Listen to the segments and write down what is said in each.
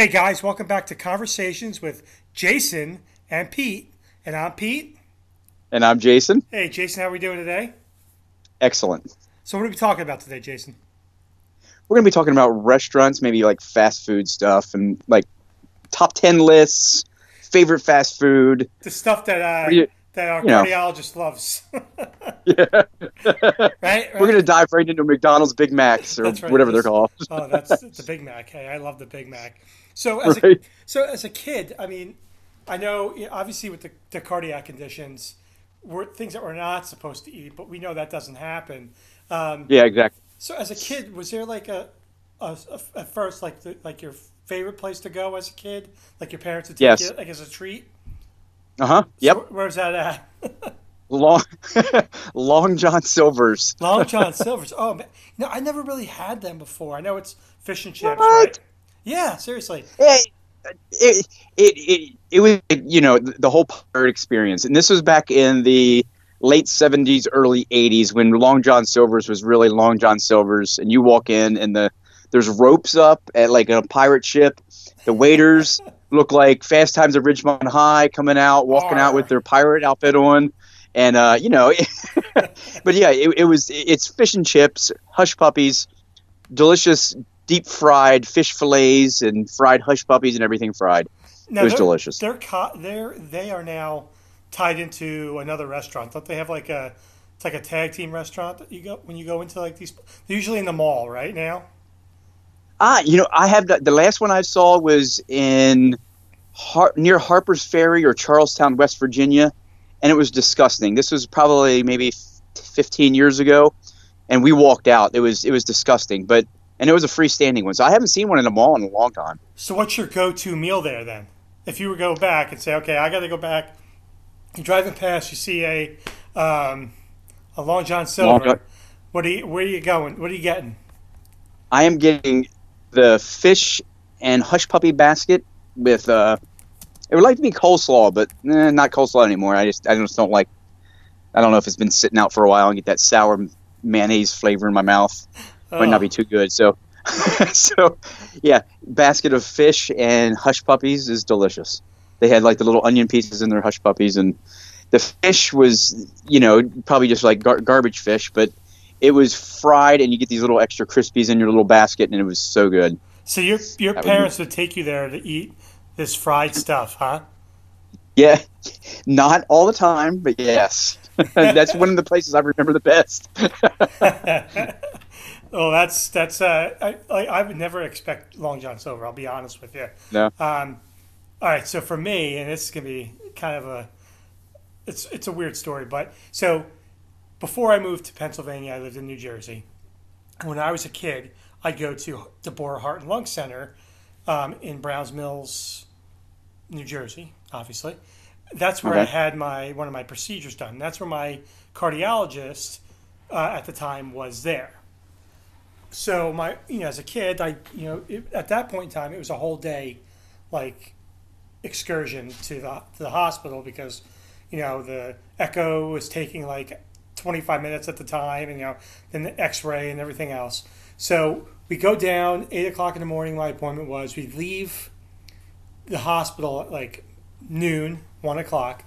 Hey guys, welcome back to Conversations with Jason and Pete. And I'm Pete. And I'm Jason. Hey Jason, how are we doing today? Excellent. So what are we talking about today, Jason? We're going to be talking about restaurants, maybe like fast food stuff and like top 10 lists, favorite fast food. The stuff that uh, you- that our you know. cardiologist loves. Yeah. right? right? We're going to dive right into McDonald's Big Macs or right. whatever they're called. oh, that's the Big Mac. Hey, I love the Big Mac. So as a, so as a kid, I mean, I know obviously with the, the cardiac conditions, we're things that we're not supposed to eat, but we know that doesn't happen. Um, Yeah, exactly. So as a kid, was there like a, a, a- at first like the, like your favorite place to go as a kid? Like your parents would take Yes. you like as a treat? Uh huh. Yep. So where's that at? Long, Long John Silver's. Long John Silver's. Oh man, no, I never really had them before. I know it's fish and chips, What? right? Yeah, seriously. It, it, it, it, it was, you know, the whole pirate experience. And this was back in the late 70s, early 80s when Long John Silver's was really Long John Silver's. And you walk in and the there's ropes up at like a pirate ship. The waiters look like Fast Times at Ridgemont High coming out, walking out with their pirate outfit on. And, uh, you know, but yeah, it, it was, it's fish and chips, hush puppies, delicious deep fried fish fillets and fried hush puppies and everything fried. No, it was they're- delicious. They're co- they're they are now tied into another restaurant. Don't they have like a it's like a tag team restaurant that you go when you go into like these? They're usually in the mall right now. Ah, you know, I have the, the last one I saw was in Har- near Harper's Ferry or Charlestown, West Virginia, and it was disgusting. This was probably maybe f- 15 years ago, and we walked out. It was it was disgusting, but and it was a freestanding one. So I haven't seen one in a mall in a long time. So what's your go-to meal there then? If you would go back and say, okay, I got to go back. You're driving past, you see a um, a Long John Silver. John- What are you? Where are you going? What are you getting? I am getting the fish and hush puppy basket with uh it would like to be coleslaw, but eh, not coleslaw anymore. I just I just don't like I don't know if it's been sitting out for a while and get that sour mayonnaise flavor in my mouth. Might not be oh. too good. So so yeah, basket of fish and hush puppies is delicious. They had like the little onion pieces in their hush puppies and the fish was, you know, probably just like gar- garbage fish, but it was fried and you get these little extra crispies in your little basket and it was so good. So your your That would be- parents would take you there to eat this fried stuff, huh? Yeah, not all the time, but yes. That's one of the places I remember the best. Oh, that's that's uh, I I would never expect Long John Silver. I'll be honest with you. No. Um, all right, so for me, and this is gonna be kind of a, it's it's a weird story, but so before I moved to Pennsylvania, I lived in New Jersey. When I was a kid, I'd go to Deborah Heart and Lung Center um, in Browns Mills, New Jersey. Obviously, that's where I had my one of my procedures done. That's where my cardiologist uh, at the time was there. So my, you know, as a kid, I, you know, it, at that point in time, it was a whole day, like, excursion to the to the hospital because, you know, the echo was taking like 25 minutes at the time, and you know, then the X-ray and everything else. So we go down eight o'clock in the morning. My appointment was. We leave the hospital at like noon, one o'clock,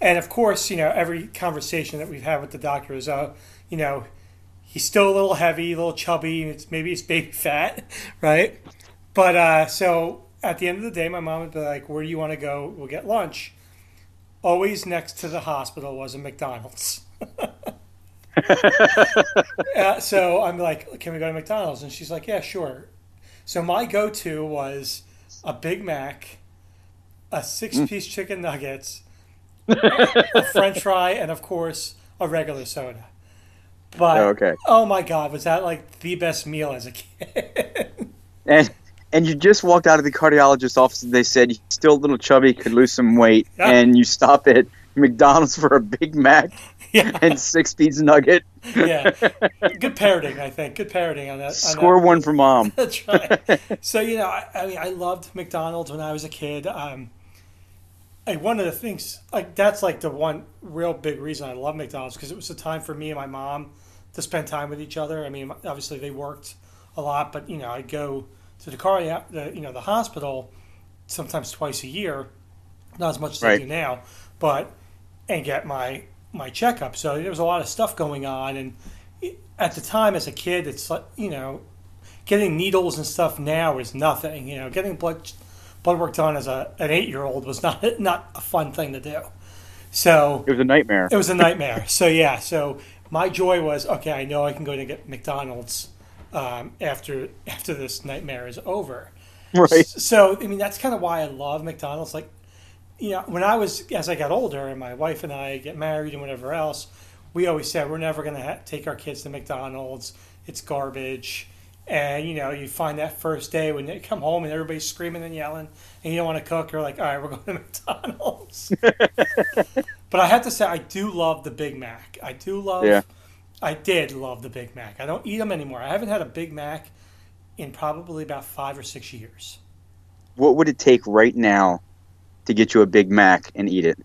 and of course, you know, every conversation that we've had with the doctor is, uh, you know, he's still a little heavy, a little chubby. It's maybe it's baby fat, right? But uh, so at the end of the day, my mom would be like, "Where do you want to go? We'll get lunch." Always next to the hospital was a McDonald's. uh, so I'm like, "Can we go to McDonald's?" And she's like, "Yeah, sure." So my go-to was a Big Mac, a six-piece chicken nuggets, a French fry, and of course a regular soda. But Oh, okay. oh my god, was that like the best meal as a kid? And and you just walked out of the cardiologist's office and they said you're still a little chubby, could lose some weight, Yeah. and you stop at McDonald's for a Big Mac yeah, and six piece nugget. yeah. Good parroting, I think. Good parroting on that. on Score that. one for mom. That's right. so you know, I, I mean, I loved McDonald's when I was a kid. Um, like one of the things, like that's like the one real big reason I love McDonald's because it was a time for me and my mom to spend time with each other. I mean, obviously they worked a lot, but you know, I'd go to the car, the you know the hospital, sometimes twice a year, not as much as I do now, but and get my my checkup. So there was a lot of stuff going on, and at the time as a kid, it's like you know, getting needles and stuff now is nothing. You know, getting blood blood work done as a an eight year old was not not a fun thing to do. So It was a nightmare. it was a nightmare. so yeah, so my joy was okay. I know I can go to get McDonald's um, after after this nightmare is over. Right. So I mean, that's kind of why I love McDonald's. Like, you know, when I was as I got older, and my wife and I get married and whatever else, we always said we're never going to ha- take our kids to McDonald's. It's garbage. And you know, you find that first day when they come home and everybody's screaming and yelling, and you don't want to cook. You're like, all right, we're going to McDonald's. but I have to say, I do love the Big Mac. I do love. Yeah. I did love the Big Mac. I don't eat them anymore. I haven't had a Big Mac in probably about five or six years. What would it take right now to get you a Big Mac and eat it?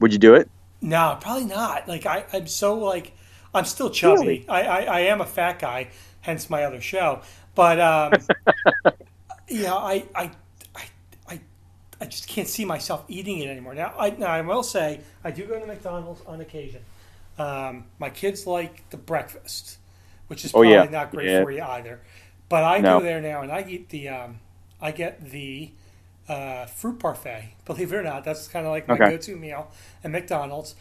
Would you do it? No, probably not. Like I, I'm so like I'm still chubby. Really? I, I, I am a fat guy, hence my other show. But um, you know, I, I I I I just can't see myself eating it anymore. Now I now I will say I do go to McDonald's on occasion. Um, my kids like the breakfast, which is Oh, probably yeah. not great Yeah. for you either. But I No. go there now and I eat the um, I get the uh, fruit parfait. Believe it or not, that's kind of like my Okay. go-to meal at McDonald's.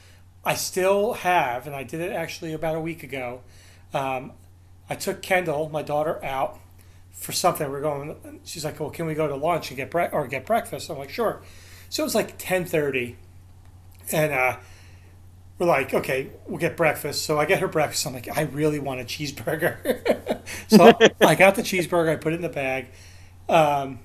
I still have, and I did it actually about a week ago. Um, I took Kendall, my daughter, out for something. We're going. She's like, "Well, can we go to lunch and get bre- or get breakfast?" I'm like, "Sure." So it was like ten thirty, and uh, we're like, "Okay, we'll get breakfast." So I get her breakfast. I'm like, "I really want a cheeseburger," so I got the cheeseburger. I put it in the bag. Um,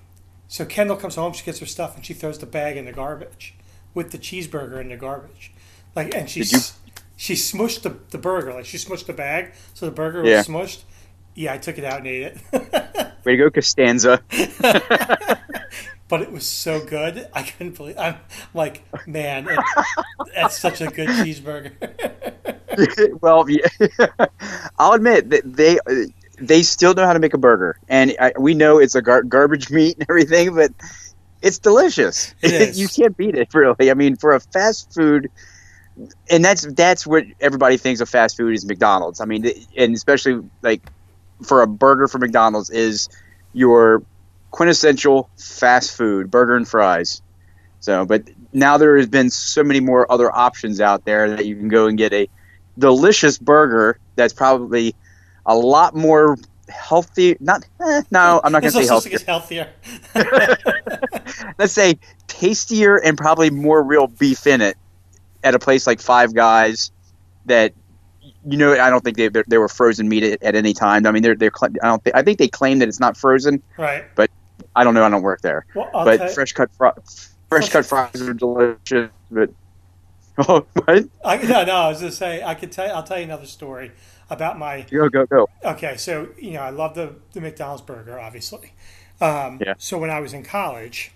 so Kendall comes home. She gets her stuff and she throws the bag in the garbage with the cheeseburger in the garbage. Like, and she's. Did you- she smushed the, the burger. Like she smushed the bag, so the burger Yeah. was smushed. Yeah, I took it out and ate it. Way to go, Costanza. but it was so good. I couldn't believe. I'm like, man, it, that's such a good cheeseburger. well, yeah. I'll admit that they they still know how to make a burger, and I, we know it's a gar- garbage meat and everything, but it's delicious. It you can't beat it, really. I mean, for a fast food, and that's that's what everybody thinks of fast food is McDonald's. I mean, and especially like for a burger from McDonald's is your quintessential fast food burger and fries. So, but now there has been so many more other options out there that you can go and get a delicious burger that's probably a lot more healthy. Not eh, no, I'm not going to say healthier. healthier. Let's say tastier and probably more real beef in it at a place like Five Guys. That you know, I don't think they they were frozen meat at, at any time. I mean, they're they're I don't think I think they claim that it's not frozen. right. But I don't know. I don't work there. Well, but fresh cut fri- fresh cut fries are delicious. But oh, what? I, no, no. I was going to say I could tell. I'll tell you another story about my Go go go. Okay, so you know, I love the the McDonald's burger, obviously. Um, Yeah. So when I was in college,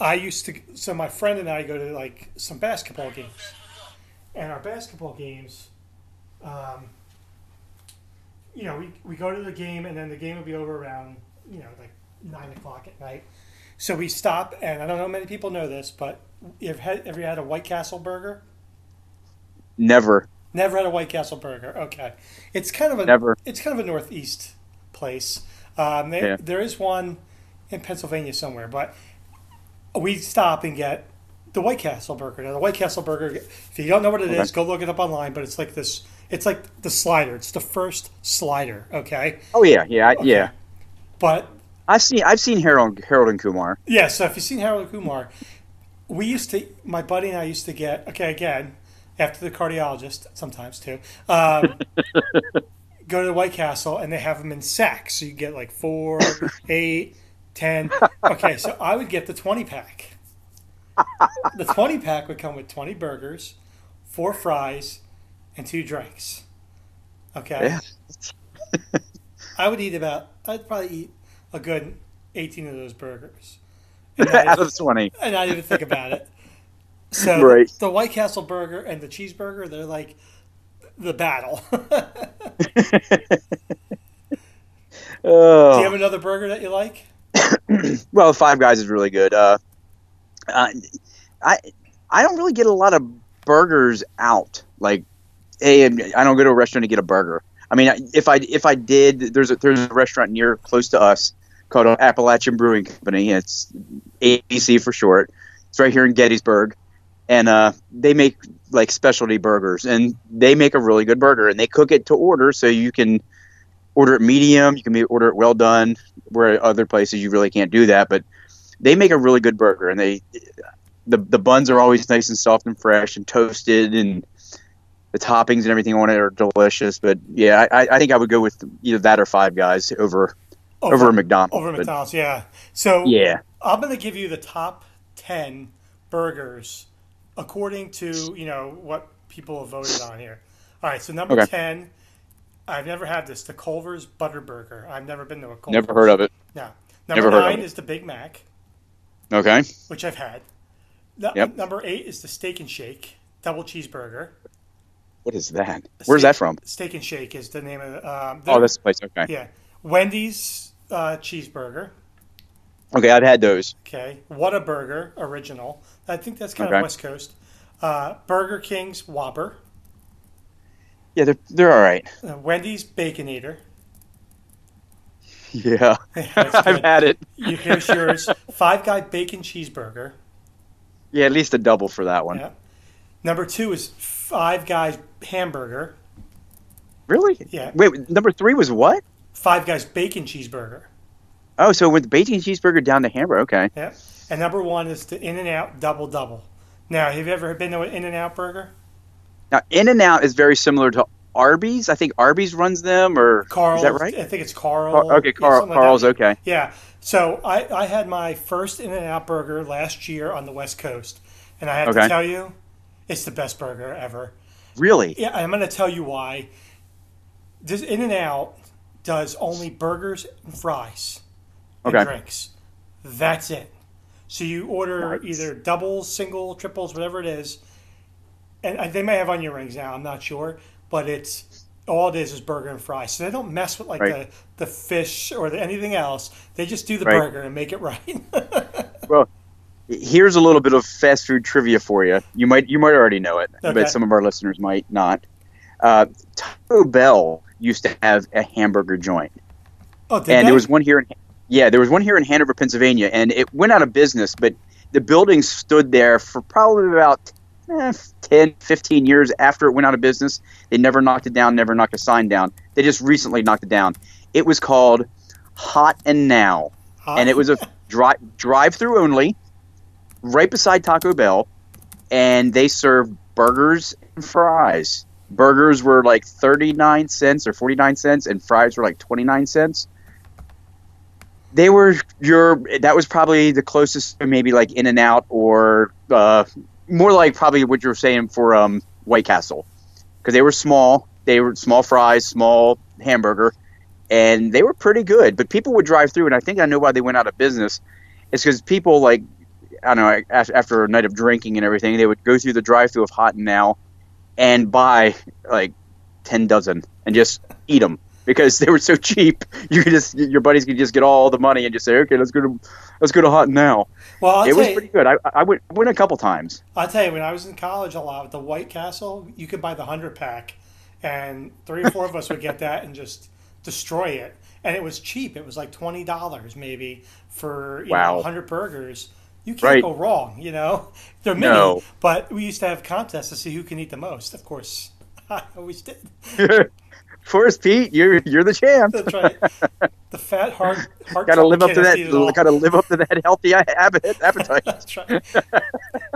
I used to. So my friend and I go to like some basketball games, and our basketball games, um, you know, we we go to the game, and then the game would be over around you know like nine o'clock at night. So we stop, and I don't know many people know this, but you've had, ever had a White Castle burger? Never, Never had a White Castle burger. Okay, it's kind of a never. it's kind of a northeast place. Um, there, Yeah. there is one in Pennsylvania somewhere, but we stop and get the White Castle burger. Now, the White Castle burger, if you don't know what it is, Okay. go look it up online. But it's like this. It's like the slider. It's the first slider. Okay, Oh yeah, yeah, I, yeah. but I've seen I've seen Harold Harold and Kumar. Yeah, so if you've seen Harold and Kumar, we used to, my buddy and I used to get, okay, again, after the cardiologist, sometimes too, um, go to the White Castle and they have them in sacks. So you get like four, eight, ten. Okay, so I would get the 20 pack. The 20 pack would come with 20 burgers, four fries, and two drinks. Okay. Yeah. I would eat about, I'd probably eat a good 18 of those burgers. Out of twenty. and not even think about it. So Right. the White Castle burger and the cheeseburger, they're like the battle. Oh. Do you have another burger that you like? well, Five Guys is really good. Uh, uh, I I don't really get a lot of burgers out. Like, hey, I don't go to a restaurant to get a burger. I mean, if I if I did, there's a there's a restaurant near close to us called Appalachian Brewing Company. It's ABC for short. It's right here in Gettysburg, and uh, they make like specialty burgers, and they make a really good burger, and they cook it to order, so you can order it medium, you can order it well done. Where other places you really can't do that, but they make a really good burger, and they the the buns are always nice and soft and fresh and toasted, and the toppings and everything on it are delicious. But yeah, I, I think I would go with either that or Five Guys over over, over McDonald's. Over McDonald's, but, yeah. So yeah, I'm going to give you the top ten burgers according to you know what people have voted on here. All right, so number okay. ten. I've never had this. The Culver's Butter Burger. I've never been to a Culver's. Never heard of it. No. Number never nine is the Big Mac. Okay. Which I've had. Yep. Number eight is the Steak and Shake double cheeseburger. What is that? Where's that from? Steak and Shake is the name of. Um, oh, this place. Okay. Yeah, Wendy's uh, cheeseburger. Okay, I've had those. Okay, Whataburger original. I think that's kind okay. of West Coast. Uh, Burger King's Whopper. Yeah, they're they're all right. Uh, Wendy's Baconator. Yeah, I've had it. you, here's yours. Five Guy Bacon Cheeseburger. Yeah, at least a double for that one. Yeah. Number two is Five Guys Hamburger. Really? Yeah. Wait, number three was what? Five Guys Bacon Cheeseburger. Oh, so with bacon cheeseburger down to hamburger, okay. Yeah. And number one is the In and Out Double Double. Now, have you ever been to an In and Out burger? Now, In and Out is very similar to Arby's. I think Arby's runs them, or Carl. Is that right? I think it's Carl. Car- okay, Carl. Yeah, Carl's like okay. Yeah. So I, I had my first In and Out burger last year on the West Coast, and I have okay. to tell you, it's the best burger ever. Really? Yeah, I'm going to tell you why. This In and Out does only burgers and fries and okay. drinks. That's it. So you order nice. either doubles, single, triples, whatever it is, and they may have onion rings now. I'm not sure, but it's all it is is burger and fries. So they don't mess with like right. the, the fish or the, anything else. They just do the right. burger and make it right. well, here's a little bit of fast food trivia for you. You might you might already know it, okay. but some of our listeners might not. Uh, Taco Bell used to have a hamburger joint. Oh, and they? there was one here in yeah, there was one here in Hanover, Pennsylvania, and it went out of business, but the building stood there for probably about eh, 10, 15 years after it went out of business. They never knocked it down, never knocked a sign down. They just recently knocked it down. It was called Hot and Now, Hot. and it was a drive drive through only right beside Taco Bell, and they served burgers and fries. Burgers were like 39 cents or 49 cents, and fries were like 29 cents. They were your, that was probably the closest maybe like In and Out or uh, more like probably what you were saying for um, White Castle. Because they were small, they were small fries, small hamburger, and they were pretty good. But people would drive through, and I think I know why they went out of business. It's because people like I don't know, after a night of drinking and everything, they would go through the drive-through of Hot and Now and buy like ten dozen and just eat them because they were so cheap. You could just your buddies could just get all the money and just say, okay, let's go to let's go to Hot Now. Well, I'll it was you, pretty good. I, I went went a couple times. I'll tell you, when I was in college, a lot at the White Castle, you could buy the hundred pack, and three or four of us would get that and just destroy it. And it was cheap. It was like twenty dollars maybe for you wow. know, hundred burgers you can't right. go wrong. You know, they're mini, no. but we used to have contests to see who can eat the most. Of course, I always did. First, Pete, you're you're the champ. That's right. The fat heart heart. Got to live up to that. Got to live up to that healthy habit appetite. That's right.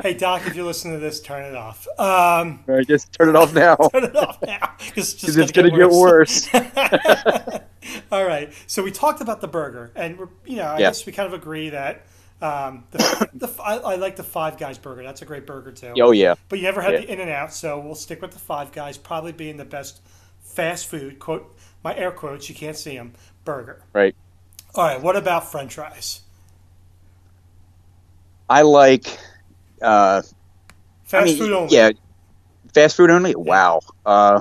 hey Doc, if you listen to this, turn it off. Um, right, just turn it off now. turn it off now because it's, it's going to get worse. All right. So we talked about the burger, and we're you know I yeah. guess we kind of agree that um, the, the, I, I, like the Five Guys burger. That's a great burger too. Oh yeah. But you never had yeah. the In and Out, so we'll stick with the Five Guys. Probably being the best fast food quote my air quotes. You can't see them burger. Right. All right. What about French fries? I like. Uh, fast I mean, food only. Yeah. Fast food only. Wow. Uh,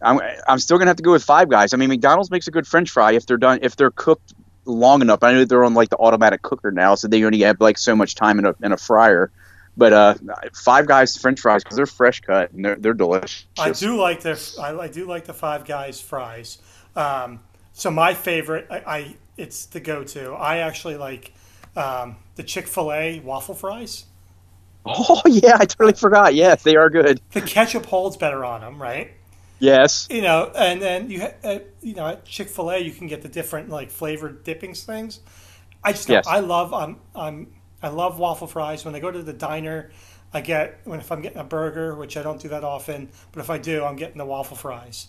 I'm I'm still gonna have to go with Five Guys. I mean, McDonald's makes a good French fry if they're done if they're cooked long enough. I know they're on like the automatic cooker now, so they only have like so much time in a in a fryer. But uh, Five Guys French fries because they're fresh cut and they're they're delicious. I do like their. I, I do like the Five Guys fries. Um, so my favorite, I, I it's the go-to. I actually like um, the Chick Fil A waffle fries. Oh yeah, I totally forgot. Yes, they are good. The ketchup holds better on them, right? Yes. You know, and then you ha- uh, you know at Chick Fil A you can get the different like flavored dippings things. I just Yes. I love I'm I'm I love waffle fries. When I go to the diner, I get when if I'm getting a burger, which I don't do that often, but if I do, I'm getting the waffle fries.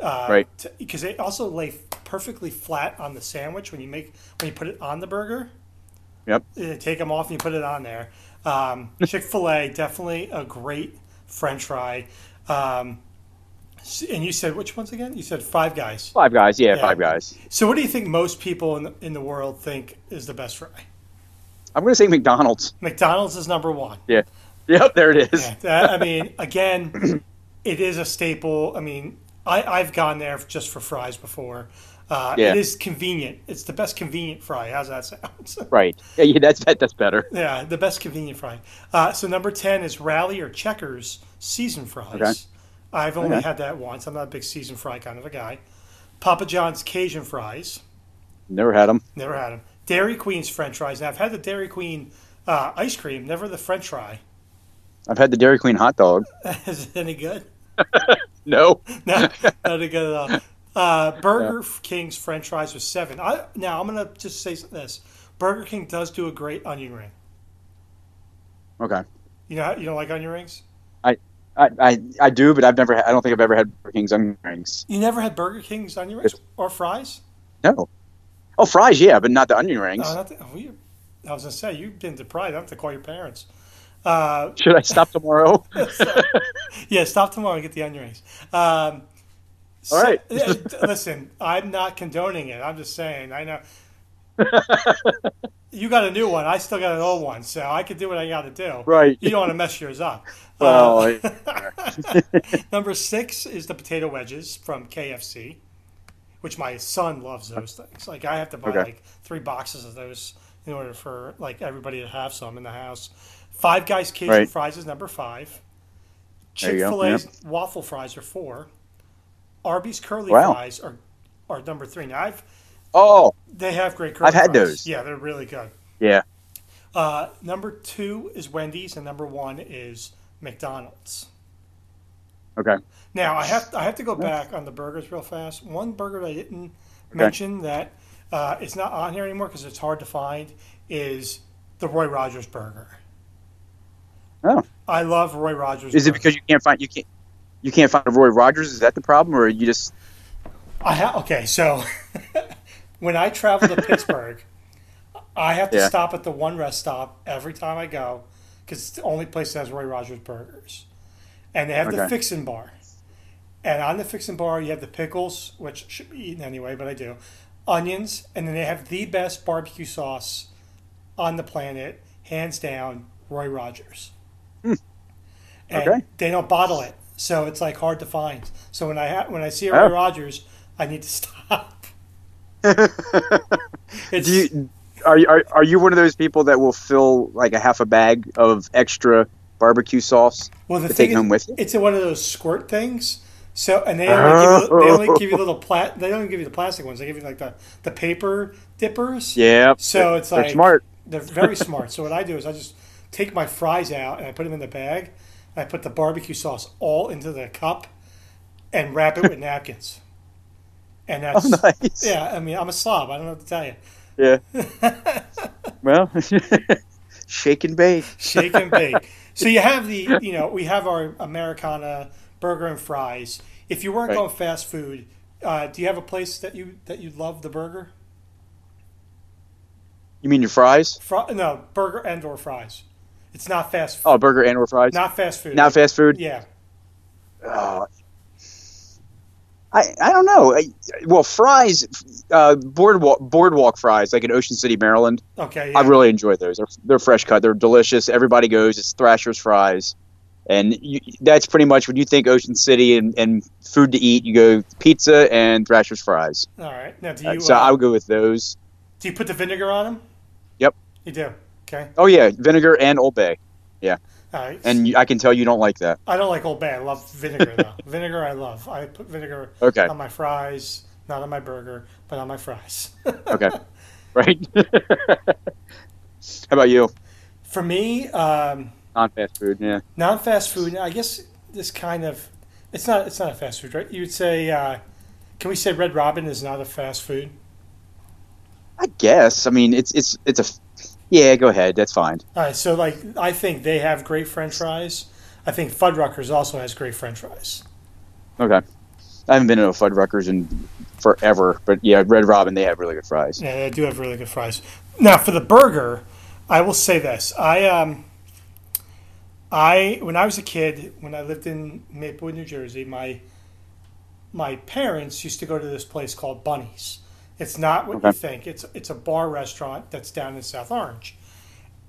Uh, Right. Because they also lay perfectly flat on the sandwich when you make when you put it on the burger. Yep. You take them off and you put it on there. Um, Chick Fil A definitely a great French fry. Um, and you said which ones again? You said Five Guys. Five Guys. Yeah, Yeah. Five Guys. So what do you think most people in the, in the world think is the best fry? I'm gonna say McDonald's. McDonald's is number one. Yeah. Yep, there it is. Yeah, that, I mean, again, it is a staple. I mean, I, I've gone there just for fries before. Uh, Yeah. It is convenient. It's the best convenient fry. How's that sound? Right. Yeah, yeah that's that, that's better. yeah, the best convenient fry. Uh, so number ten is Rally or Checkers seasoned fries. Okay. I've only Okay. had that once. I'm not a big seasoned fry kind of a guy. Papa John's Cajun fries. Never had them. Never had them. Dairy Queen's French fries. Now I've had the Dairy Queen uh, ice cream, never the French fry. I've had the Dairy Queen hot dog. Is it any good? No. No, not any good at all. Uh, Burger King's French fries was seven. I, now I'm gonna just say this: Burger King does do a great onion ring. Okay. You know, you don't like onion rings? I, I, I I do, but I've never. Had, I don't think I've ever had Burger King's onion rings. You never had Burger King's onion rings or fries? No. Oh, fries, yeah, but not the onion rings. No, the, oh, you, I was gonna say you've been deprived. I have to call your parents. Uh, Should I stop tomorrow? yeah, stop tomorrow and get the onion rings. Um, All right. listen, I'm not condoning it. I'm just saying. I know you got a new one. I still got an old one, so I could do what I got to do. Right. You don't want to mess yours up. Well, Uh, number six is the potato wedges from KFC, which my son loves those things. Like I have to buy Okay. like three boxes of those in order for like everybody to have some in the house. Five Guys Cajun Right. fries is number five. Chick Fil A's waffle fries are four. Arby's curly Wow. fries are are number three. Now I've oh, they have great curly I've had fries. those. Yeah, they're really good. yeah. Uh, number two is Wendy's, and number one is McDonald's. Okay. Now I have I have to go back on the burgers real fast. One burger that I didn't mention that uh, it's not on here anymore because it's hard to find is the Roy Rogers burger. Oh, I love Roy Rogers. is it because you can't find you can't you can't find a Roy Rogers? Is that the problem, or you just I ha- okay, so when I travel to Pittsburgh, I have to Yeah. stop at the one rest stop every time I go because it's the only place that has Roy Rogers burgers, and they have the Okay. Fixin' Bar, and on the Fixin' Bar you have the pickles, which should be eaten anyway, but I do, onions, and then they have the best barbecue sauce on the planet, hands down, Roy Rogers. And Hmm. Okay. they don't bottle it, so it's like hard to find. So when I ha- when I see Roy Oh. Rogers, I need to stop. Do you are, you- are are you one of those people that will fill like a half a bag of extra barbecue sauce well the to thing take home with you? it's one of those squirt things. So and they only, give you, they only Oh. give you little plat. They don't give you the plastic ones. They give you like the the paper dippers. Yeah. So it's they're like smart. They're very smart. So what I do is I just take my fries out and I put them in the bag. And I put the barbecue sauce all into the cup and wrap it with napkins. And oh, that's Oh, nice. yeah. I mean, I'm a slob. I don't know what to tell you. Yeah. well, shake and bake. Shake and bake. so you have the, you know, we have our Americana burger and fries. If you weren't Right. going fast food, uh, do you have a place that you that you love the burger? You mean your fries? Fri- no, burger and or fries. It's not fast. Oh, burger and or fries? not fast food. Not fast food. Yeah. Oh. I I don't know. I, well, fries, uh, boardwalk boardwalk fries, like in Ocean City, Maryland. Okay. Yeah. I really enjoy those. They're, they're fresh cut. They're delicious. Everybody goes. It's Thrasher's fries. And you, that's pretty much when you think Ocean City and, and food to eat, you go pizza and Thrasher's fries. All right. Now, do Uh, so uh, I would go with those. do you put the vinegar on them? Yep. You do. Okay. Oh yeah, vinegar and Old Bay. Yeah. All right. And you, I can tell you don't like that. I don't like Old Bay. I love vinegar though. vinegar, I love. I put vinegar Okay. on my fries, not on my burger, but on my fries. Okay. right. How about you? For me, um, Non-fast food. Yeah. non-fast food. I guess this kind of it's not it's not a fast food, right? You would say, uh, can we say Red Robin is not a fast food? I guess. I mean, it's it's it's a. Yeah, go ahead. That's fine. All right. So like, I think they have great French fries. I think Fuddruckers also has great French fries. Okay. I haven't been to a Fuddruckers in forever, but yeah, Red Robin they have really good fries. Yeah, they do have really good fries. Now for the burger, I will say this: I um, I when I was a kid, when I lived in Maplewood, New Jersey, my my parents used to go to this place called Bunny's. It's not what you think. It's it's a bar restaurant that's down in South Orange,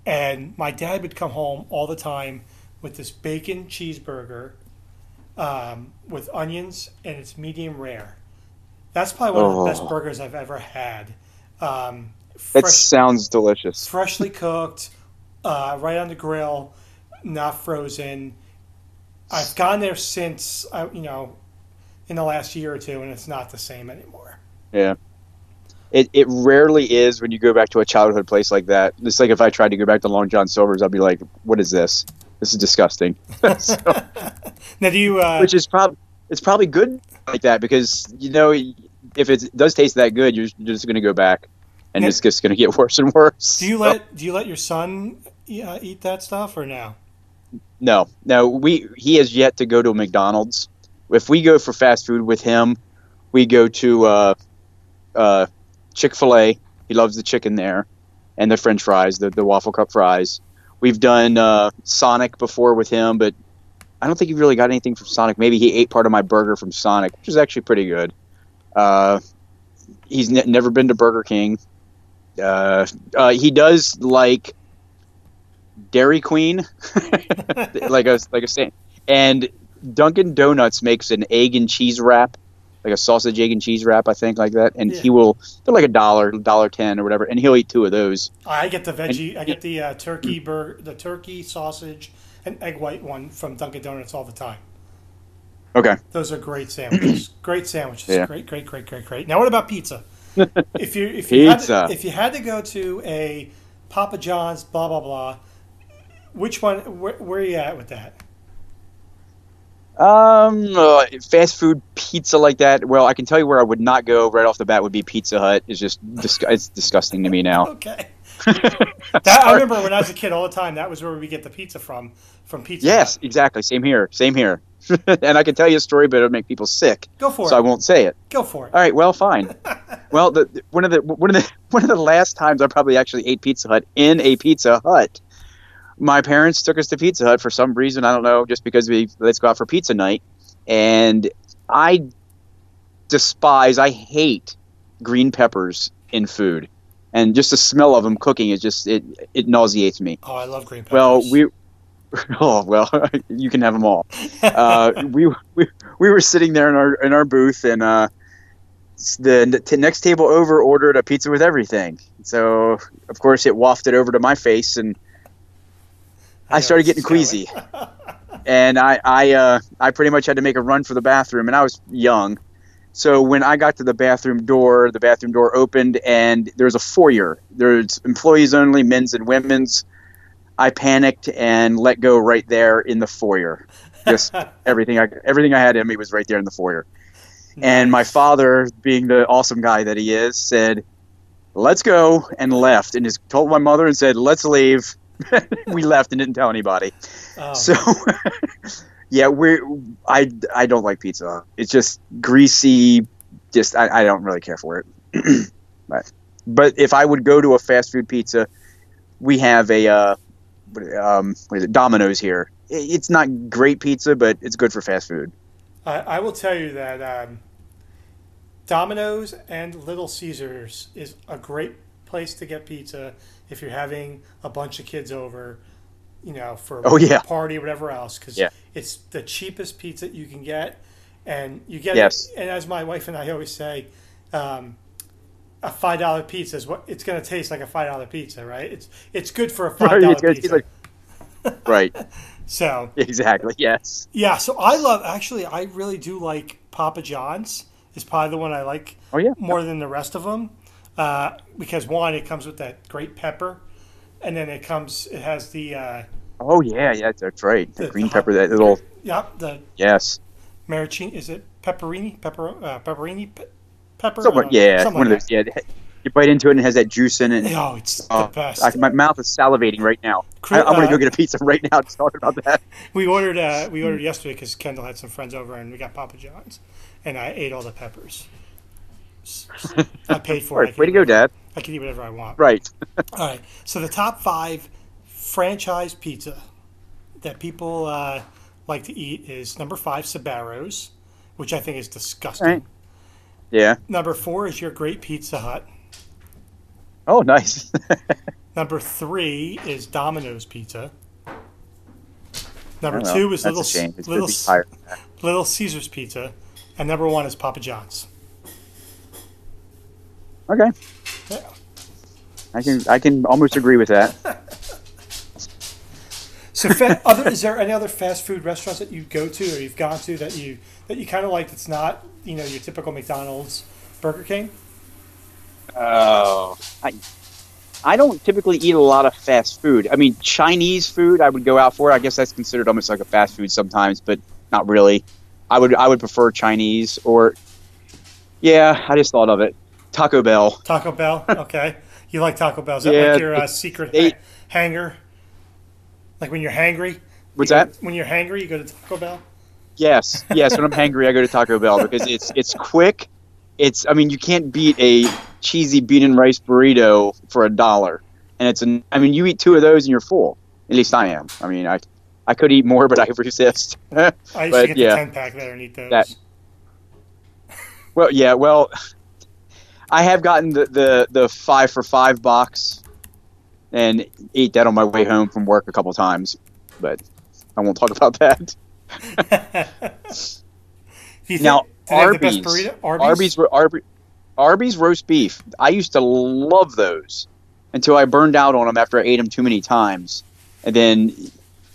and my dad would come home all the time with this bacon cheeseburger um, with onions, and it's medium rare. That's probably one of the best Oh. burgers I've ever had. Um, fresh, sounds delicious. freshly cooked, uh, right on the grill, not frozen. I've gone there since uh, you know, in the last year or two, and it's not the same anymore. Yeah. It, it rarely is when you go back to a childhood place like that. It's like if I tried to go back to Long John Silver's, I'd be like, "What is this? This is disgusting." So- Now, do you? Uh, which is probably it's probably good like that because you know if it does taste that good, you're, you're just going to go back, and it's just going to get worse and worse. do you let do you let your son uh, eat that stuff or no? No, no, we he has yet to go to a McDonald's. If we go for fast food with him, we go to uh, uh, Chick Fil A. He loves the chicken there, and the French fries, the the waffle cup fries. We've done uh, Sonic before with him, but I don't think he really got anything from Sonic. Maybe he ate part of my burger from Sonic, which is actually pretty good. Uh, he's ne- never been to Burger King. Uh, uh, he does like Dairy Queen, like a like a. And Dunkin' Donuts makes an egg and cheese wrap, like a sausage egg and cheese wrap, I think, like that. And Yeah. he will they're like a dollar, dollar ten or whatever, and he'll eat two of those. I get the veggie. I get the uh, turkey burger, the turkey sausage and egg white one from Dunkin' Donuts all the time. Okay. Those are great sandwiches. great sandwiches. Yeah. Great, great, great, great, great. Now, what about pizza? if you if you Had to, if you had to go to a Papa John's, blah blah blah, which one? Where, where are you at with that? Um, uh, fast food pizza like that. Well, I can tell you where I would not go right off the bat would be Pizza Hut. It's just dis- it's disgusting to me now. Okay. That, I remember when I was a kid all the time. That was where we get the pizza from, from Pizza. Yes, Hut. exactly. Same here. Same here. and I can tell you a story, but it'll make people sick, Go for it. so I won't say it. Go for it. All right. Well, fine. well, the- one of the one of the one of the last times I probably actually ate Pizza Hut in a Pizza Hut. My parents took us to Pizza Hut for some reason. I don't know, just because we let's go out for pizza night, and I despise, I hate green peppers in food, and just the smell of them cooking is just it it nauseates me. Oh, I love green peppers. Well, we. Oh well, you can have them all. Uh, we, we we were sitting there in our in our booth, and uh, the t- next table over ordered a pizza with everything. So of course it wafted over to my face, and I started getting queasy. and I I uh, I pretty much had to make a run for the bathroom, and I was young. So when I got to the bathroom door, the bathroom door opened, and there was a foyer. There's employees only, men's and women's. I panicked and let go right there in the foyer. Just everything I everything I had in me was right there in the foyer. And my father, being the awesome guy that he is, said, "Let's go," and left. And just told my mother and said, "Let's leave." we left and didn't tell anybody. Oh, So, yeah, we're I I don't like pizza. It's just greasy. Just I, I don't really care for it. but, but if I would go to a fast food pizza, we have a uh, um, what is it? Domino's here. It's not great pizza, but it's good for fast food. I, I will tell you that um, Domino's and Little Caesars is a great place to get pizza if you're having a bunch of kids over. you know, for Oh, yeah. a party or whatever else, because Yeah. it's the cheapest pizza you can get, and you get Yes. it. And as my wife and I always say, um, a five dollar pizza is what it's going to taste like a five dollar pizza, right? It's it's good for a five dollar it's gonna taste pizza. like- right. so Exactly. Yes. yeah, so I love actually I really do like Papa John's. Is probably the one I like Oh yeah. more than the rest of them uh, because one it comes with that great pepper, and then it comes it has the uh, Oh yeah. Yeah. That's right. The The- green the pepper. hot- That little. yep the Yes. maraschino is it pepperini pepper uh, pepperini pe- pepper Somewhat. Uh, Yeah. One like of those. Yeah. You bite into it and it has that juice in it. Oh, it's Oh, the best. I, my mouth is salivating right now. Cri- I, I'm gonna uh, go get a pizza right now. Just talking about that. We ordered uh, we ordered yesterday because Kendall had some friends over and we got Papa John's, and I ate all the peppers. S- I paid for it. Right. Way to go, whatever- Dad. I can eat whatever I want. Right. All right. So the top five franchise pizza that people uh, like to eat is number five, Sbarro's, which I think is disgusting. Right. Yeah. Number four is your Great Pizza Hut. Oh, nice. Number three is Domino's Pizza. Number Well, two is that's Little a shame. It's Little gonna be higher. than that. Little Caesars Pizza, and number one is Papa John's. Okay. Yeah. I can I can almost agree with that. So, fa- other, is there any other fast food restaurants that you go to or you've gone to that you that you kind of like? That's not you know your typical McDonald's, Burger King. Oh. I I don't typically eat a lot of fast food. I mean, Chinese food I would go out for. It. I guess that's considered almost like a fast food sometimes, but not really. I would I would prefer Chinese or yeah, I just thought of it. Taco Bell. Taco Bell. Okay, you like Taco Bell? Is that Yeah, like your uh, secret they- ha- hanger? Like when you're hangry. What's you go- that? When you're hangry, you go to Taco Bell. Yes, yes. When I'm hungry, I go to Taco Bell because it's it's quick. It's I mean you can't beat a cheesy bean and rice burrito for a dollar, and it's an I mean you eat two of those and you're full. At least I am. I mean I I could eat more, but I resist. I used But, to get yeah. the ten pack there and eat those. That- well, yeah. Well, I have gotten the, the the five for five box, and ate that on my way home from work a couple times, but I won't talk about that. Think, Now, do the best Arby's. burrito? Arby's, ro- Arby, Arby's roast beef. I used to love those until I burned out on them after I ate them too many times, and then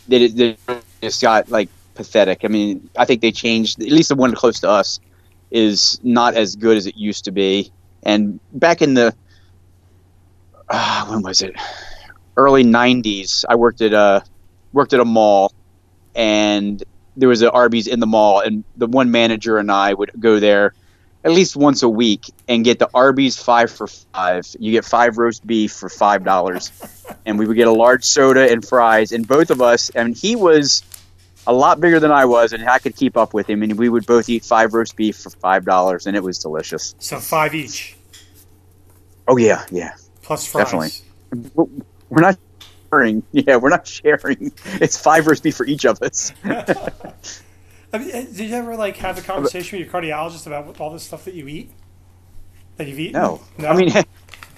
they, they just got like pathetic. I mean, I think they changed. At least the one close to us is not as good as it used to be. And back in the uh, when was it? Early '90s. I worked at a worked at a mall, and there was an Arby's in the mall, and the one manager and I would go there at least once a week and get the Arby's five for five. You get five roast beef for five dollars, and we would get a large soda and fries. And both of us, and he was a lot bigger than I was, and I could keep up with him. And we would both eat five roast beef for five dollars, and it was delicious. So five each Oh yeah, yeah. plus fries. Definitely. We're not sharing. Yeah, we're not sharing. It's five roast beef for each of us. I mean, eh, did you ever like have a conversation with your cardiologist about all this stuff that you eat? That you've eaten? No, I mean,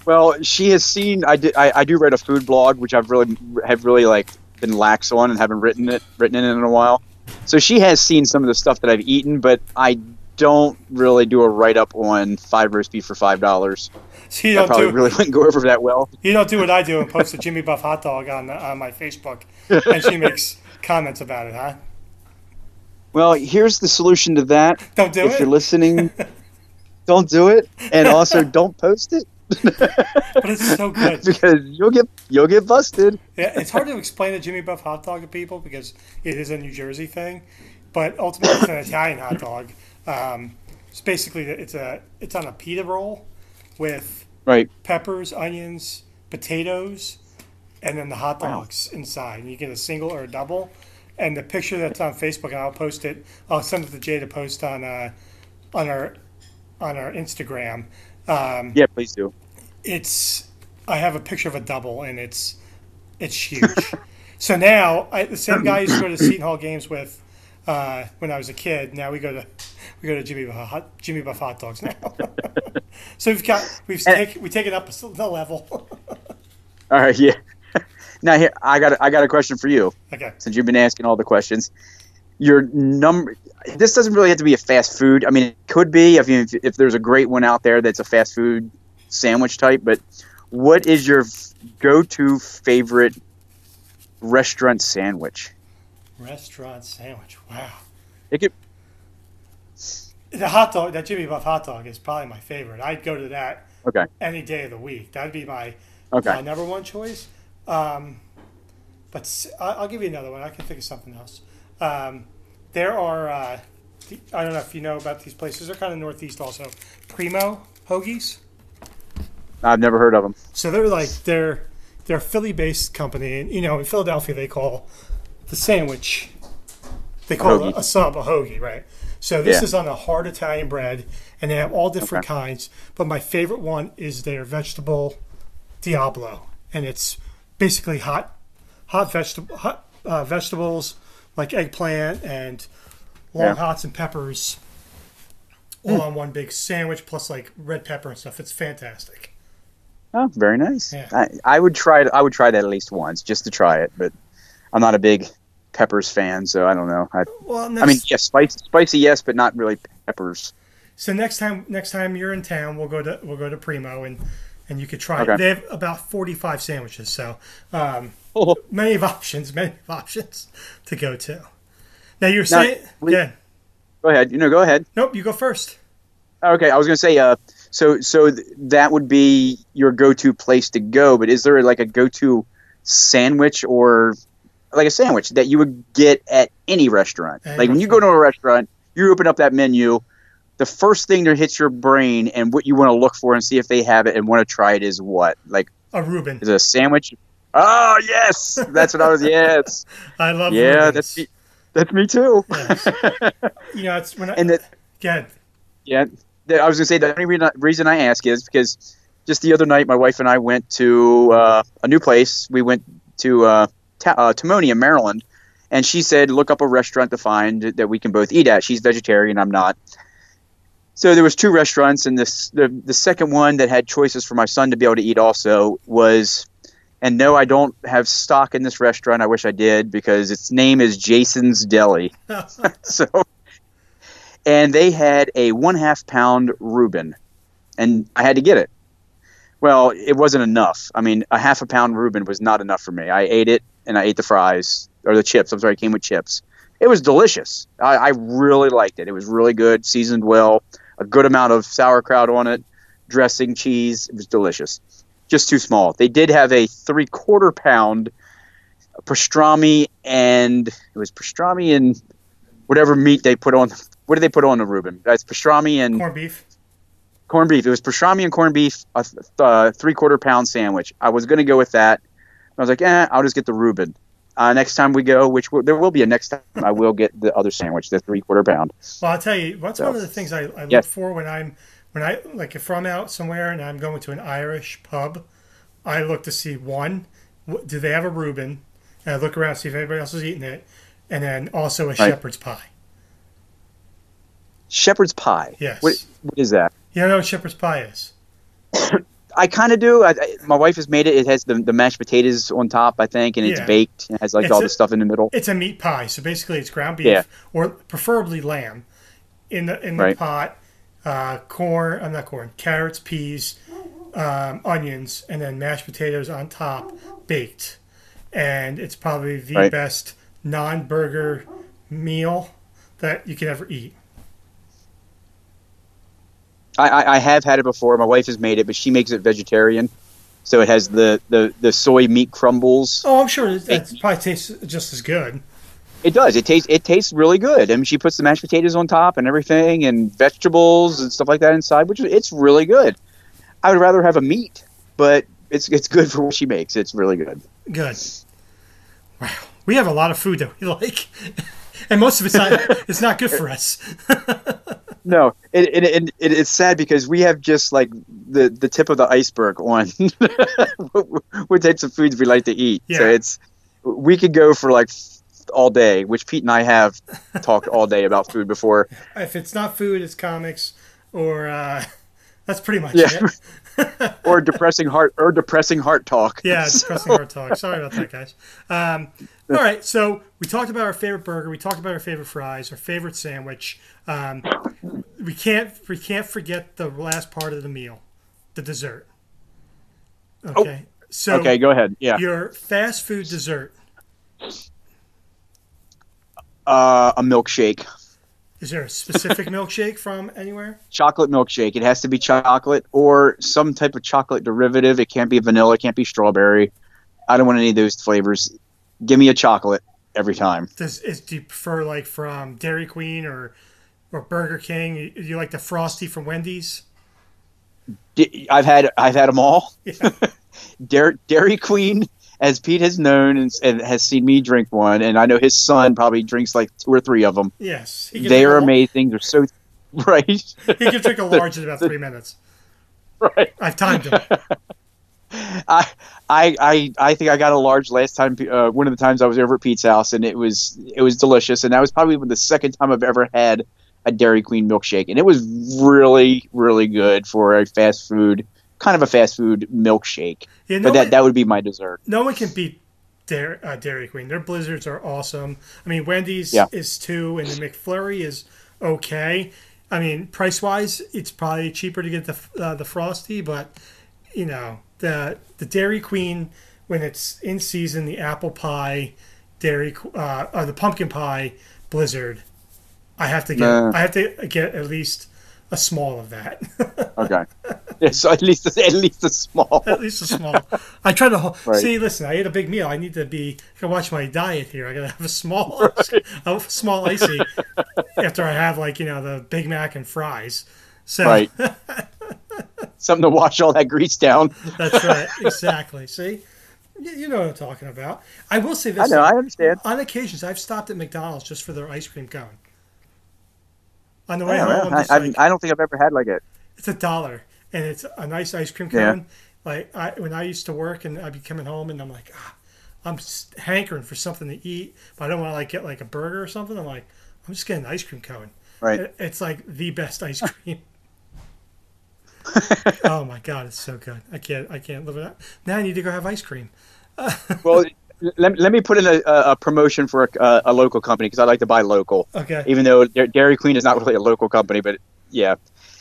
well, she has seen. I did. I, I do write a food blog, which I've really have really like been lax on and haven't written it written in it in a while. So she has seen some of the stuff that I've eaten, but I don't really do a write up on five roast beef for five dollars. so you don't probably do really wouldn't go over that well. you don't do what I do and post a Jimmy Buff hot dog on uh, on my Facebook, and she makes comments about it, huh? Well, here's the solution to that. Don't do if it. If you're listening, don't do it, and also don't post it But it's so good. because you'll get you'll get busted. Yeah, it's hard to explain a Jimmy Buff hot dog to people because it is a New Jersey thing, but ultimately it's an Italian hot dog. Um, it's basically it's a it's on a pita roll with Right. peppers, onions, potatoes, and then the hot Wow. dogs inside. And you get a single or a double. And the picture that's on Facebook, and I'll post it. I'll send it to Jay to post on uh, on our on our Instagram. Um, Yeah, please do. it's I have a picture of a double, and it's it's huge. so now I, the same guy used to go to Seton Hall games with uh, when I was a kid. Now we go to we go to Jimmy Buff hot, Jimmy Buff hot dogs now. so we've got we've And- taken we taken up the level. All right, yeah. Now here, I got a, I got a question for you. Okay. Since you've been asking all the questions, your number. This doesn't really have to be a fast food. I mean, it could be if you if there's a great one out there that's a fast food sandwich type. But what is your go-to favorite restaurant sandwich? Restaurant sandwich. Wow. It could. The hot dog, that Jimmy Buff hot dog is probably my favorite. I'd go to that Okay. any day of the week. That'd be my Okay. my number one choice. Um, but I'll give you another one. I can think of something else. Um, there are, uh, I don't know if you know about these places. They're kind of northeast also. Primo Hoagies. I've never heard of them. So they're like they're they're a Philly-based company, and you know in Philadelphia they call the sandwich they call a, a sub a hoagie, right? So this Yeah. is on a hard Italian bread, and they have all different Okay. kinds. But my favorite one is their vegetable Diablo, and it's basically hot hot vegetable hot uh, vegetables like eggplant and long Yeah. hots and peppers all hmm. on one big sandwich plus like red pepper and stuff. It's fantastic. Oh, very nice. Yeah. I, I would try. I would try that at least once just to try it. But I'm not a big peppers fan, so I don't know. I, Well, I mean, yes, spicy, spicy, yes, but not really peppers. So next time, next time you're in town, we'll go to we'll go to Primo and and you could try. Okay. They have about 45 sandwiches, so um, Oh, many of options, many of options to go to. Now you're saying, we- yeah, go ahead. You know, go ahead. nope, you go first. Okay, I was gonna say. Uh, so so th- that would be your go-to place to go. But is there like a go-to sandwich or like a sandwich that you would get at any restaurant? Like when you go to a restaurant, you open up that menu. The first thing that hits your brain and what you want to look for and see if they have it and want to try it is what? Like A Reuben. is it a sandwich? Oh yes, that's what I was. Yes, I love. yeah, Reubens. that's me. That's me too. You know, it's when I and the, good. Yeah, I was gonna say the only reason- reason I ask is because just the other night my wife and I went to uh, a new place. We went to uh, Ta- uh, Timonium, Maryland, and she said look up a restaurant to find that we can both eat at. She's vegetarian, I'm not. So there was two restaurants, and this the the second one that had choices for my son to be able to eat also was. And no, I don't have stock in this restaurant. I wish I did because its name is Jason's Deli. so and they had a one half pound Reuben, and I had to get it. Well, it wasn't enough. I mean, a half a pound Reuben was not enough for me. I ate it, and I ate the fries or the chips. I'm sorry, it came with chips. It was delicious. I, I really liked it. It was really good, seasoned well, a good amount of sauerkraut on it, dressing, cheese. It was delicious. Just too small. They did have a three quarter pound pastrami, and it was pastrami and whatever meat they put on. What did they put on the Reuben? That's pastrami and Corned beef. corned beef. It was pastrami and corned beef, a th- uh, three quarter pound sandwich. I was going to go with that. I was like, eh, I'll just get the Reuben. Uh, next time we go, which there will be a next time, I will get the other sandwich, the three quarter pound. Well, I'll tell you, what's So- one of the things I, I look Yeah. for when I'm when I like if I'm out somewhere and I'm going to an Irish pub, I look to see one, do they have a Reuben, and I look around see if anybody else is eating it, and then also a shepherd's pie. Shepherd's pie. Yes. What, what is that? You don't know what shepherd's pie is? I kind of do. I, I, my wife has made it. It has the, the mashed potatoes on top, I think, and it's Yeah. baked. It has like It's all a- the stuff in the middle. It's a meat pie, so basically it's ground beef Yeah. or preferably lamb in the in the Right. pot. Uh, corn, I'm not corn, carrots, peas, um, onions, and then mashed potatoes on top, baked. And it's probably the Right. best non-burger meal that you can ever eat. I, I, have had it before. My wife has made it, but she makes it vegetarian. So it has the, the, the soy meat crumbles. Oh, I'm sure that that probably tastes just as good. It does. It tastes it tastes really good. I mean, she puts the mashed potatoes on top and everything, and vegetables and stuff like that inside, which is it's really good. I would rather have a meat, but it's it's good for what she makes. It's really good. Good. Wow, we have a lot of food that we like, and most of it's not. it's not good for us. No, it, it, it, it it's sad because we have just like the the tip of the iceberg on what, what types of foods we like to eat. So Yeah. it's we could go for like all day, which Pete and I have talked all day about food before. if it's not food, it's comics, or uh, that's pretty much Yeah. it. or depressing heart or depressing heart talk. Yeah, depressing heart talk. Sorry about that, guys. Um, all right, so we talked about our favorite burger. We talked about our favorite fries, our favorite sandwich. Um, we can't we can't forget the last part of the meal, the dessert. Okay. So Okay, go ahead. Yeah. your fast food dessert. Uh, a milkshake. Is there a specific milkshake from anywhere? chocolate milkshake. It has to be chocolate or some type of chocolate derivative. It can't be vanilla. It can't be strawberry. I don't want any of those flavors. Give me a chocolate every time. Does is, do you prefer like from Dairy Queen or or Burger King? You, you like the frosty from Wendy's? I've had I've had them all. Yeah. Dairy, Dairy Queen, as Pete has known and, and has seen me drink one, and I know his son probably drinks like two or three of them. Yes, they are amazing. They're so right, He can drink a large in about three minutes. right. I've timed him. I, I, I, I think I got a large last time. Uh, one of the times I was over at Pete's house, and it was it was delicious. And that was probably the second time I've ever had a Dairy Queen milkshake, and it was really, really good for a fast food kind of a fast food milkshake. Yeah, no But one, that that would be my dessert. no one can beat Dairy, uh, Dairy Queen. Their blizzards are awesome. I mean, Wendy's Yeah. is two, and the McFlurry is okay. I mean, price wise, it's probably cheaper to get the uh, the frosty, but you know the the Dairy Queen when it's in season, the apple pie, Dairy uh, uh, the pumpkin pie blizzard. I have to get Nah. I have to get at least a small of that. Okay. yeah, so at least at least a small. at least a small. I try to Right. see. Listen, I ate a big meal. I need to be. I can watch my diet here. I gotta have a small, a small icy after I have like you know the Big Mac and fries. So Right. Something to wash all that grease down. that's right. Exactly. See, you, know what I'm talking about. I will say this. I know. I understand. On occasions, I've stopped at McDonald's just for their ice cream cone. On the way Yeah, home, I, I, like, I don't think I've ever had like it. it's a dollar and it's a nice ice cream Yeah. cone. Like I, when I used to work and I'd be coming home and I'm like, ah, I'm hankering for something to eat, but I don't want to like get like a burger or something. I'm like, I'm just getting an ice cream cone. Right. It- It's like the best ice cream. oh my god, it's so good. I can't, I can't live without. Now I need to go have ice cream. Well, let, let me put in a, a promotion for a, a local company because I like to buy local. Okay. Even though Dairy Queen is not really a local company, but yeah,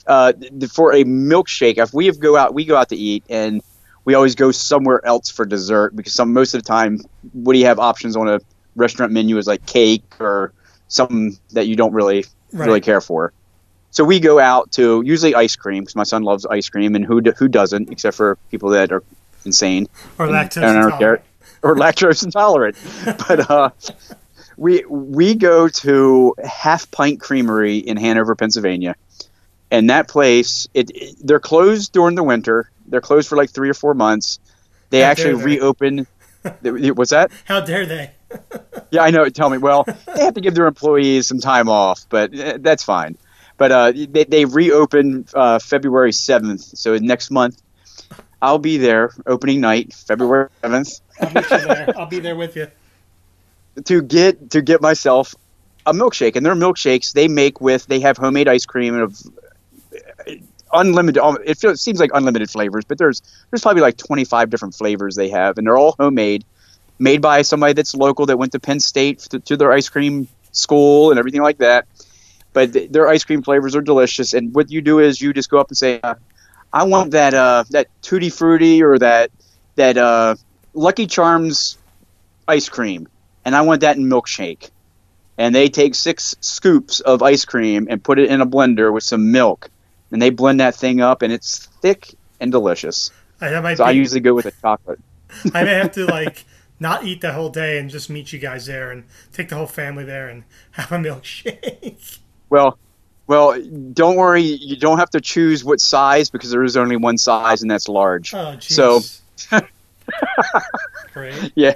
uh, for a milkshake, if we go out, we go out to eat, and we always go somewhere else for dessert because some most of the time, what do you have options on a restaurant menu is like cake or something that you don't really really care for. So we go out to usually ice cream because my son loves ice cream, and who who doesn't, except for people that are insane Or lactose and I don't care, intolerant. or lactose intolerant. but uh, we we go to Half Pint Creamery in Hanover, Pennsylvania, and that place it, it- they're closed during the winter. They're closed for like three or four months. They How actually they. reopen. What's that? How dare they? Yeah, I know. Tell me. Well, they have to give their employees some time off, but eh, that's fine. But uh, they, they reopen uh, February 7th. So next month, I'll be there opening night, February 7th, I'll meet you there. I'll be there with you. to get to get myself a milkshake. And their milkshakes they make with they have homemade ice cream of uh, unlimited. It feels it seems like unlimited flavors, but there's there's probably like 25 different flavors they have, and they're all homemade, made by somebody that's local that went to Penn State to, to their ice cream school and everything like that. But th- their ice cream flavors are delicious, and what you do is you just go up and say, uh, "I want that uh, that tutti frutti or that that uh, Lucky Charms ice cream, and I want that in milkshake." And they take six scoops of ice cream and put it in a blender with some milk, and they blend that thing up, and it's thick and delicious. I, So be, I usually go with a chocolate. I may have to like not eat the whole day and just meet you guys there and take the whole family there and have a milkshake. Well, well, don't worry. You don't have to choose what size because there is only one size, and that's large. Oh, jeez. So- great.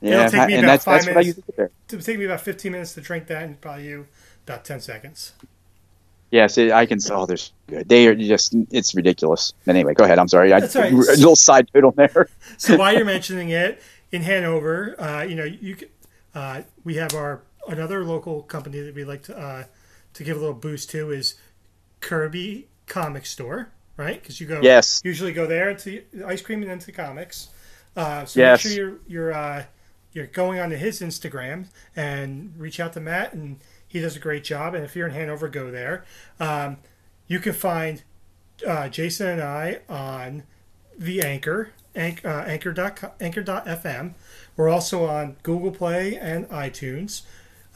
Yeah, It'll take me and about that's five that's what I minutes. usually. It would take me about 15 minutes to drink that, and probably you about 10 seconds. Yes, it, I can. Oh, they're good. They are just. It's ridiculous. Anyway, go ahead. I'm sorry. I, That's right. A little side note on there. So while you're mentioning it, in Hanover, uh, you know, you uh, we have our another local company that we like to uh, to give a little boost to is Kirby Comic Store. right? Because you go Yes. usually go there the ice cream and then to comics. Uh, so Yes. make sure you're you're uh, you're going onto his Instagram and reach out to Matt, and he does a great job. And if you're in Hanover, go there. Um, you can find uh, Jason and I on the Anchor, anch, uh, anchor dot co- anchor.fm. We're also on Google Play and iTunes.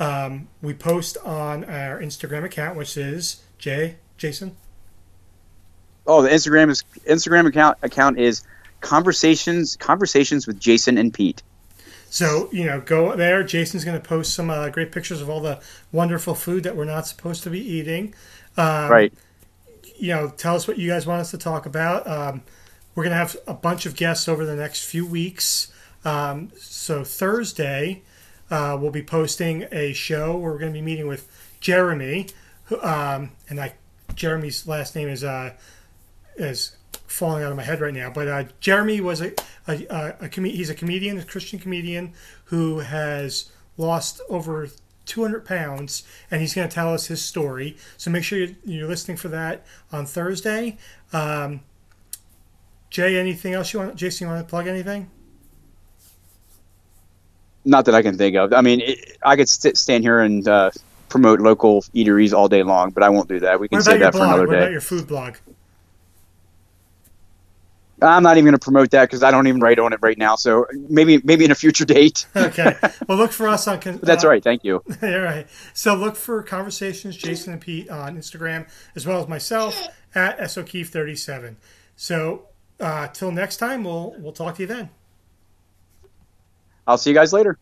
Um, we post on our Instagram account, which is Jay Jason. Oh, the Instagram is Instagram account account is conversations conversations with Jason and Pete. So you know, go there. Jason's going to post some uh, great pictures of all the wonderful food that we're not supposed to be eating. Um, right. You know, tell us what you guys want us to talk about. Um, we're going to have a bunch of guests over the next few weeks. Um, so Thursday, uh, we'll be posting a show where we're going to be meeting with Jeremy, who, um, and I, Jeremy's last name is uh, is falling out of my head right now. But uh, Jeremy was a a, a, a com- he's a comedian, a Christian comedian who has lost over 200 pounds, and he's going to tell us his story. So make sure you're, you're listening for that on Thursday. Um, Jay, anything else you want? Jason, you want to plug anything? Not that I can think of. I mean, it, I could st- stand here and uh, promote local eateries all day long, but I won't do that. We can save that for another What about day. your food blog? I'm not even going to promote that because I don't even write on it right now. So maybe maybe in a future date. Okay. well, look for us on. con- That's uh, right. Thank you. All right. So look for conversations, Jason and Pete on Instagram, as well as myself at SOKeef37. So uh, till next time, we'll we'll talk to you then. I'll see you guys later.